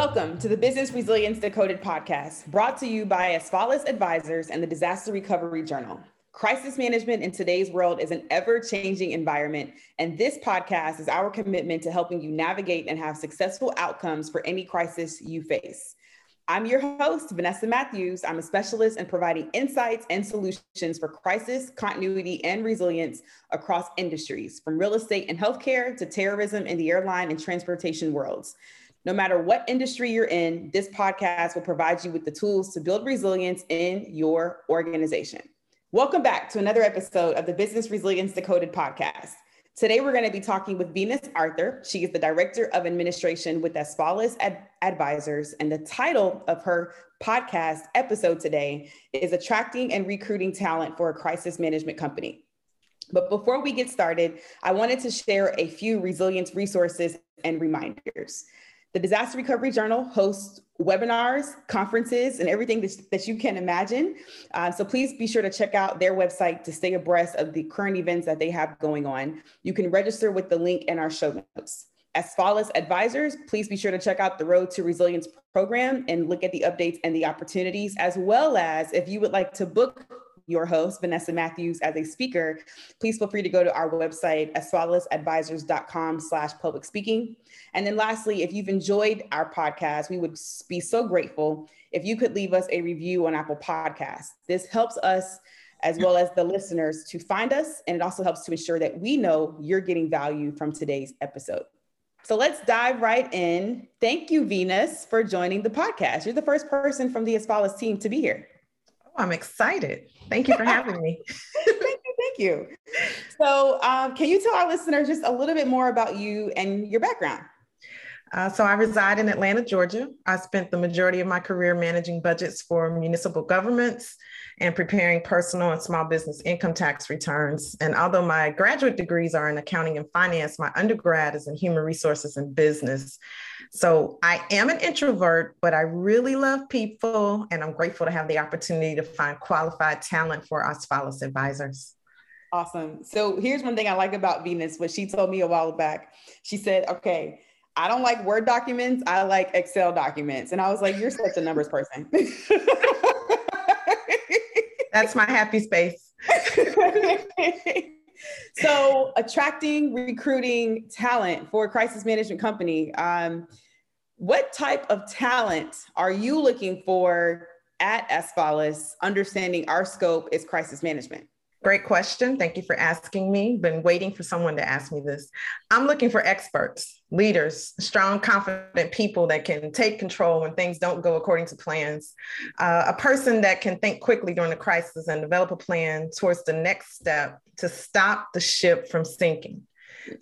Welcome to the Business Resilience Decoded podcast, brought to you by Asfalis Advisors and the Disaster Recovery Journal. Crisis management in today's world is an ever changing environment, and this podcast is our commitment to helping you navigate and have successful outcomes for any crisis you face. I'm your host, Vanessa Matthews. I'm a specialist in providing insights and solutions for crisis, continuity, and resilience across industries, from real estate and healthcare to terrorism in the airline and transportation worlds. No matter what industry you're in, this podcast will provide you with the tools to build resilience in your organization. Welcome back to another episode of the Business Resilience Decoded podcast. Today, we're going to be talking with Venus Arthur. She is the Director of Administration with Asfalis Ad- Advisors. And the title of her podcast episode today is Attracting and Recruiting Talent for a Crisis Management Company. But before we get started, I wanted to share a few resilience resources and reminders. The Disaster Recovery Journal hosts webinars, conferences, and everything that, that you can imagine. Uh, so please be sure to check out their website to stay abreast of the current events that they have going on. You can register with the link in our show notes. As Asfalis Advisors, please be sure to check out the Road to Resilience program and look at the updates and the opportunities, as well as if you would like to book your host, Vanessa Matthews, as a speaker, please feel free to go to our website, asfalisadvisors.com slash public speaking. And then lastly, if you've enjoyed our podcast, we would be so grateful if you could leave us a review on Apple Podcasts. This helps us as well as the listeners to find us, and it also helps to ensure that we know you're getting value from today's episode. So let's dive right in. Thank you, Venus, for joining the podcast. You're the first person from the Asfalis team to be here. Oh, I'm excited. Thank you for having me. thank you. Thank you. So, um, can you tell our listeners just a little bit more about you and your background? Uh, so I reside in Atlanta, Georgia. I spent the majority of my career managing budgets for municipal governments and preparing personal and small business income tax returns. And although my graduate degrees are in accounting and finance, my undergrad is in human resources and business. So I am an introvert, but I really love people, and I'm grateful to have the opportunity to find qualified talent for Asfalis advisors. Awesome. So here's one thing I like about Venus, what she told me a while back. She said, okay, I don't like Word documents. I like Excel documents. And I was like, you're such a numbers person. That's my happy space. so attracting, recruiting talent for a crisis management company. Um, what type of talent are you looking for at Asfalis, understanding our scope is crisis management? Great question. Thank you for asking me. Been waiting for someone to ask me this. I'm looking for experts, leaders, strong, confident people that can take control when things don't go according to plans. Uh, a person that can think quickly during a crisis and develop a plan towards the next step to stop the ship from sinking.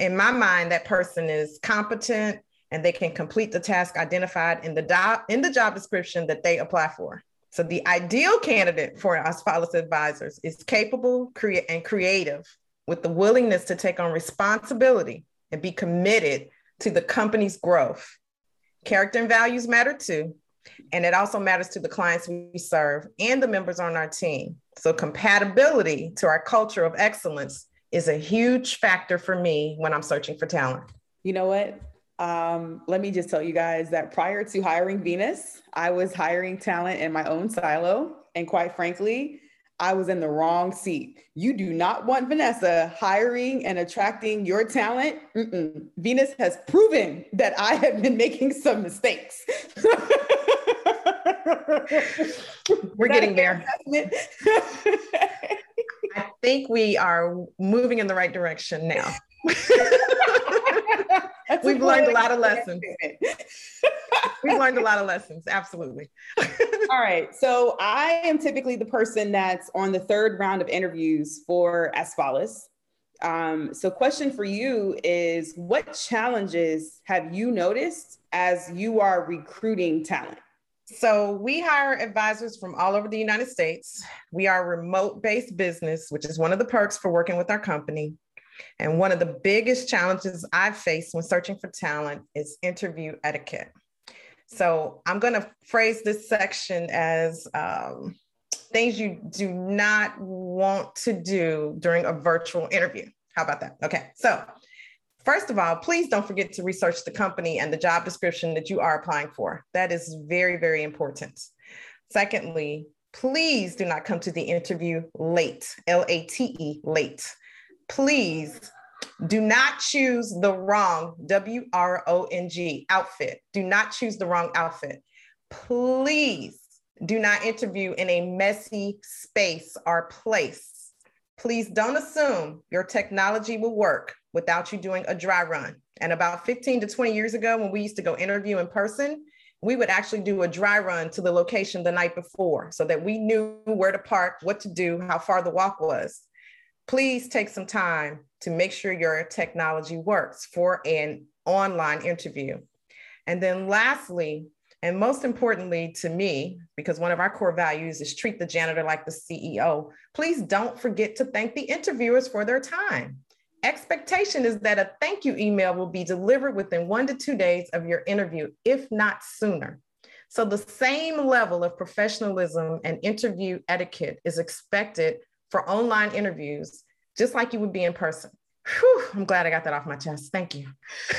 In my mind, that person is competent and they can complete the task identified in the, do- in the job description that they apply for. So the ideal candidate for Asfalis advisors is capable crea- and creative with the willingness to take on responsibility and be committed to the company's growth. Character and values matter too. And it also matters to the clients we serve and the members on our team. So compatibility to our culture of excellence is a huge factor for me when I'm searching for talent. You know what? Um, let me just tell you guys that prior to hiring Venus, I was hiring talent in my own silo. And quite frankly, I was in the wrong seat. You do not want Vanessa hiring and attracting your talent. Mm-mm. Venus has proven that I have been making some mistakes. We're getting there. I think we are moving in the right direction now. We've learned a lot of lessons. We've learned a lot of lessons. Absolutely. All right. So I am typically the person that's on the third round of interviews for Asfalis. Um, so question for you is what challenges have you noticed as you are recruiting talent? So we hire advisors from all over the United States. We are a remote based business, which is one of the perks for working with our company. And one of the biggest challenges I've faced when searching for talent is interview etiquette. So I'm going to phrase this section as um, things you do not want to do during a virtual interview. How about that? Okay. So, First of all, please don't forget to research the company and the job description that you are applying for. That is very, very important. Secondly, please do not come to the interview late, L A T E, late. Please do not choose the wrong W R O N G outfit. Do not choose the wrong outfit. Please do not interview in a messy space or place. Please don't assume your technology will work without you doing a dry run. And about 15 to 20 years ago, when we used to go interview in person, we would actually do a dry run to the location the night before so that we knew where to park, what to do, how far the walk was. Please take some time to make sure your technology works for an online interview. And then lastly, and most importantly to me, because one of our core values is treat the janitor like the CEO, please don't forget to thank the interviewers for their time. Expectation is that a thank you email will be delivered within one to two days of your interview, if not sooner. So, the same level of professionalism and interview etiquette is expected for online interviews, just like you would be in person. Whew, I'm glad I got that off my chest. Thank you.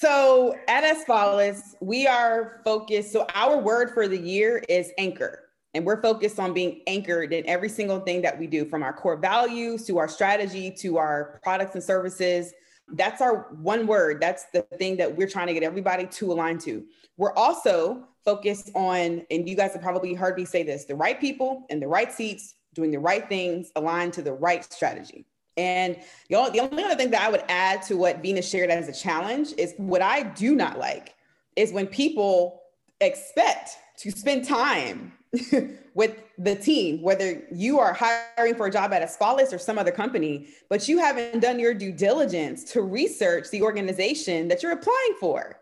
So at Asfalis, we are focused. So our word for the year is anchor. And we're focused on being anchored in every single thing that we do, from our core values to our strategy to our products and services. That's our one word. That's the thing that we're trying to get everybody to align to. We're also focused on, and you guys have probably heard me say this the right people in the right seats, doing the right things, aligned to the right strategy. And the only, the only other thing that I would add to what Venus shared as a challenge is what I do not like is when people expect to spend time with the team, whether you are hiring for a job at a Asfalis or some other company, but you haven't done your due diligence to research the organization that you're applying for.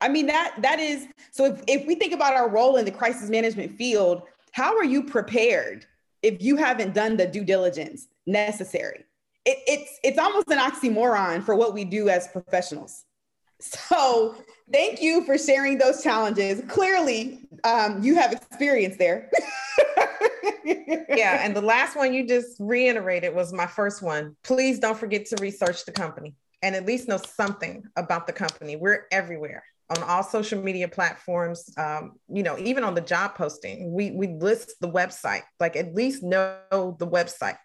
I mean, that that is so if, if we think about our role in the crisis management field, how are you prepared if you haven't done the due diligence necessary? it, it's it's almost an oxymoron for what we do as professionals. So thank you for sharing those challenges. Clearly, um, you have experience there. yeah, and the last one you just reiterated was my first one. Please don't forget to research the company and at least know something about the company. We're everywhere on all social media platforms um, you know even on the job posting we we list the website like at least know the website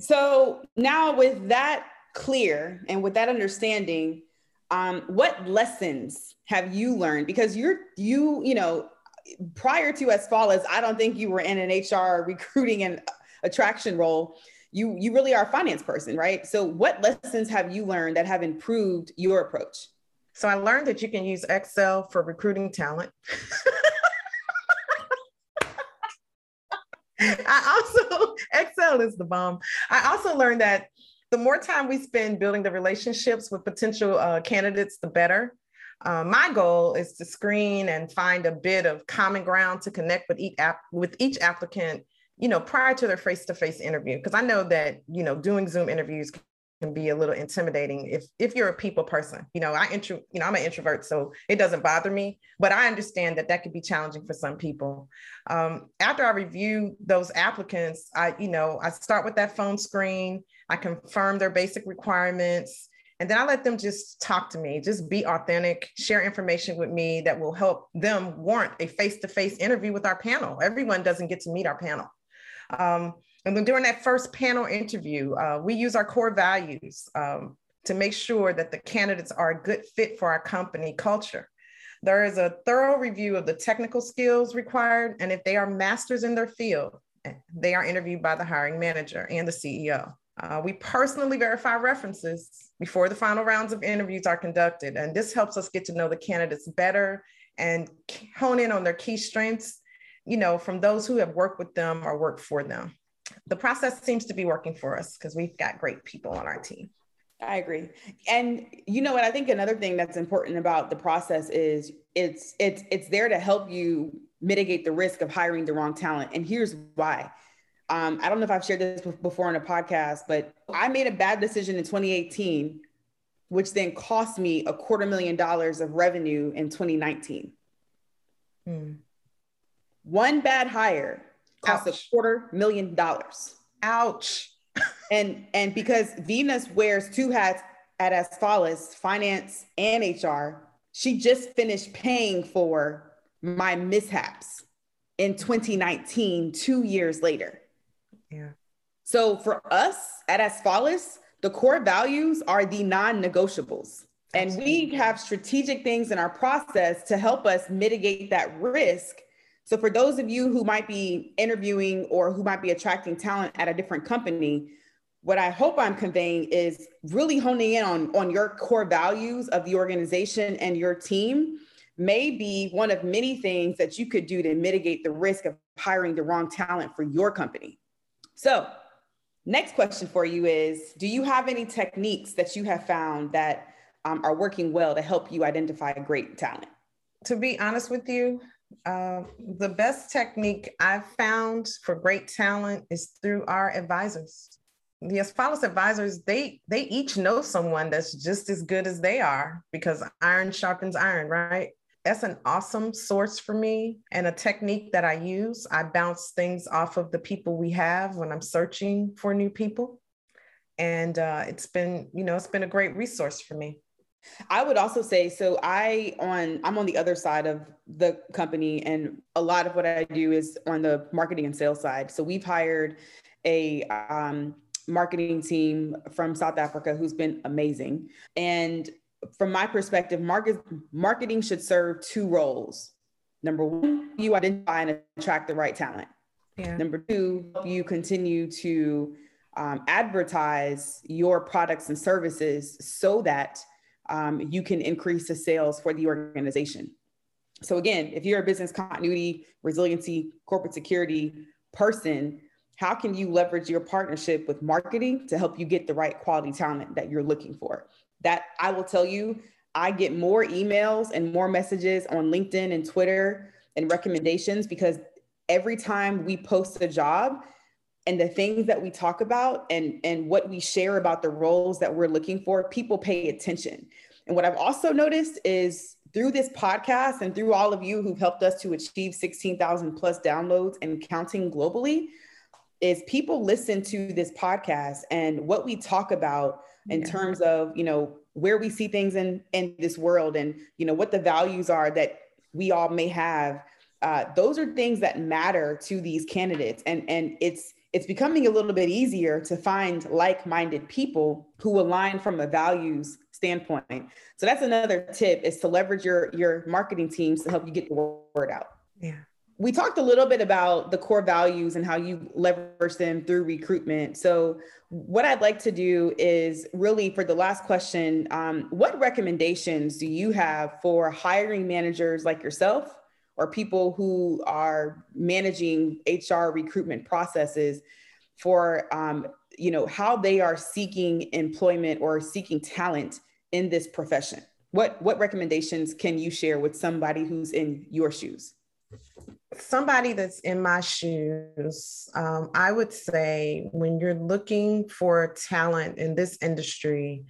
so now with that clear and with that understanding, um, what lessons have you learned? Because you're you, you know, prior to Asfalis I don't think you were in an HR recruiting and attraction role. You you really are a finance person, right? So what lessons have you learned that have improved your approach? So I learned that you can use Excel for recruiting talent. I also, Excel is the bomb. I also learned that the more time we spend building the relationships with potential uh, candidates, the better. Uh, my goal is to screen and find a bit of common ground to connect with each app with each applicant, you know, prior to their face-to-face interview. Because I know that you know doing Zoom interviews can be a little intimidating if if you're a people person. You know i intro you know i'm an introvert so it doesn't bother me but i understand that that could be challenging for some people. Um, after i review those applicants i you know i start with that phone screen i confirm their basic requirements and then i let them just talk to me just be authentic share information with me that will help them warrant a face-to-face interview with our panel. Everyone doesn't get to meet our panel. Um, and then during that first panel interview, uh, we use our core values um, to make sure that the candidates are a good fit for our company culture. There is a thorough review of the technical skills required, and if they are masters in their field, they are interviewed by the hiring manager and the CEO. Uh, we personally verify references before the final rounds of interviews are conducted, and this helps us get to know the candidates better and hone in on their key strengths, you know, from those who have worked with them or worked for them the process seems to be working for us because we've got great people on our team. I agree. And you know what I think another thing that's important about the process is it's it's it's there to help you mitigate the risk of hiring the wrong talent. And here's why. Um, I don't know if I've shared this before on a podcast, but I made a bad decision in 2018, which then cost me a quarter million dollars of revenue in 2019. Hmm. One bad hire cost Ouch. a quarter million dollars. Ouch. and and because Venus wears two hats at Asfalis, finance and HR, she just finished paying for my mishaps in 2019, two years later. Yeah. So for us at Asfalis, the core values are the non-negotiables. And we have strategic things in our process to help us mitigate that risk. So for those of you who might be interviewing or who might be attracting talent at a different company, what I hope I'm conveying is really honing in on, on your core values of the organization and your team may be one of many things that you could do to mitigate the risk of hiring the wrong talent for your company. So, next question for you is Do you have any techniques that you have found that um, are working well to help you identify great talent? To be honest with you, uh, the best technique I've found for great talent is through our advisors. The Asfalis advisors, they they each know someone that's just as good as they are because iron sharpens iron, right? That's an awesome source for me and a technique that I use. I bounce things off of the people we have when I'm searching for new people. And uh, it's been, you know, it's been a great resource for me. I would also say so I on I'm on the other side of the company and a lot of what I do is on the marketing and sales side. So we've hired a um, marketing team from South Africa who's been amazing. And from my perspective, market, marketing should serve two roles. Number one, you identify and attract the right talent. Yeah. Number two, you continue to um, advertise your products and services so that um, you can increase the sales for the organization. So again, if you're a business continuity, resiliency, corporate security person, how can you leverage your partnership with marketing to help you get the right quality talent that you're looking for? That I will tell you, I get more emails and more messages on LinkedIn and Twitter and recommendations because every time we post a job, and the things that we talk about and and what we share about the roles that we're looking for people pay attention. And what I've also noticed is through this podcast and through all of you who've helped us to achieve 16,000 plus downloads and counting globally, is people listen to this podcast and what we talk about in yeah. terms of, you know, where we see things in in this world and you know what the values are that we all may have. Uh, those are things that matter to these candidates. And and it's it's becoming a little bit easier to find like-minded people who align from a values standpoint. So that's another tip is to leverage your your marketing teams to help you get the word out. Yeah. We talked a little bit about the core values and how you leverage them through recruitment. So, what I'd like to do is really for the last question um, what recommendations do you have for hiring managers like yourself or people who are managing HR recruitment processes for um, you know how they are seeking employment or seeking talent in this profession? What what recommendations can you share with somebody who's in your shoes? Somebody that's in my shoes, um, I would say when you're looking for talent in this industry,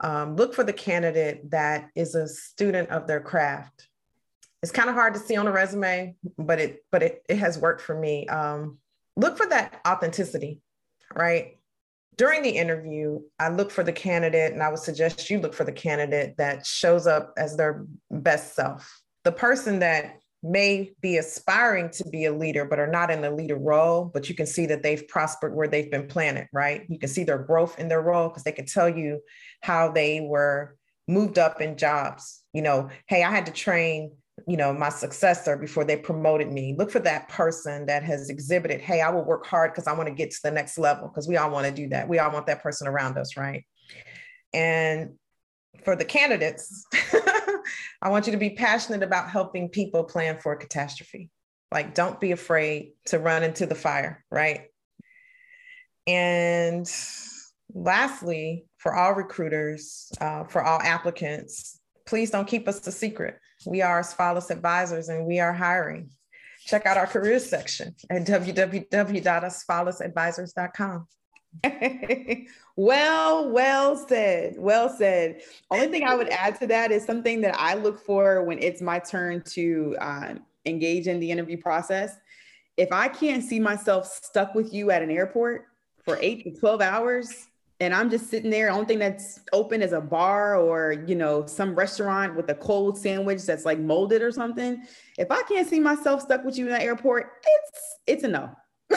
um, look for the candidate that is a student of their craft. It's kind of hard to see on a resume, but it but it, it has worked for me. Um, look for that authenticity, right? during the interview, I look for the candidate, and I would suggest you look for the candidate that shows up as their best self. The person that may be aspiring to be a leader, but are not in the leader role, but you can see that they've prospered where they've been planted, right? You can see their growth in their role because they can tell you how they were moved up in jobs. You know, hey, I had to train you know my successor before they promoted me. Look for that person that has exhibited hey i will work hard because i want to get to the next level because we all want to do that. We all want that person around us right? And for the candidates i want you to be passionate about helping people plan for a catastrophe. Like don't be afraid to run into the fire right? And lastly for all recruiters uh, for all applicants please don't keep us a secret we are Asfalis Advisors and we are hiring. Check out our careers section at www.asfalisadvisors.com. well, well said. Well said. Only thing I would add to that is something that I look for when it's my turn to um, engage in the interview process. If I can't see myself stuck with you at an airport for eight to 12 hours, and I'm just sitting there, only thing that's open is a bar or, you know, some restaurant with a cold sandwich that's like molded or something. If I can't see myself stuck with you in the airport, it's it's a no.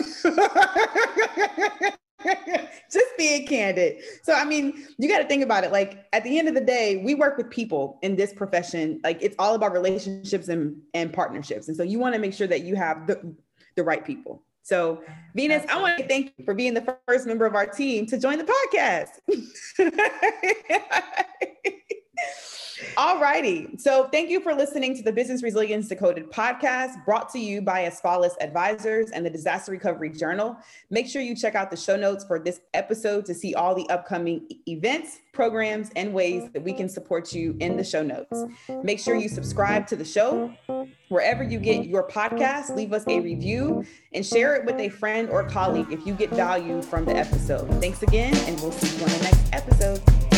just being candid. So, I mean, you got to think about it. Like at the end of the day, we work with people in this profession. Like it's all about relationships and, and partnerships. And so you want to make sure that you have the, the right people. So, Venus, I want to thank you for being the first member of our team to join the podcast. All righty. So thank you for listening to the Business Resilience Decoded podcast brought to you by Asfalis Advisors and the Disaster Recovery Journal. Make sure you check out the show notes for this episode to see all the upcoming events, programs, and ways that we can support you in the show notes. Make sure you subscribe to the show. Wherever you get your podcast, leave us a review and share it with a friend or colleague if you get value from the episode. Thanks again, and we'll see you on the next episode.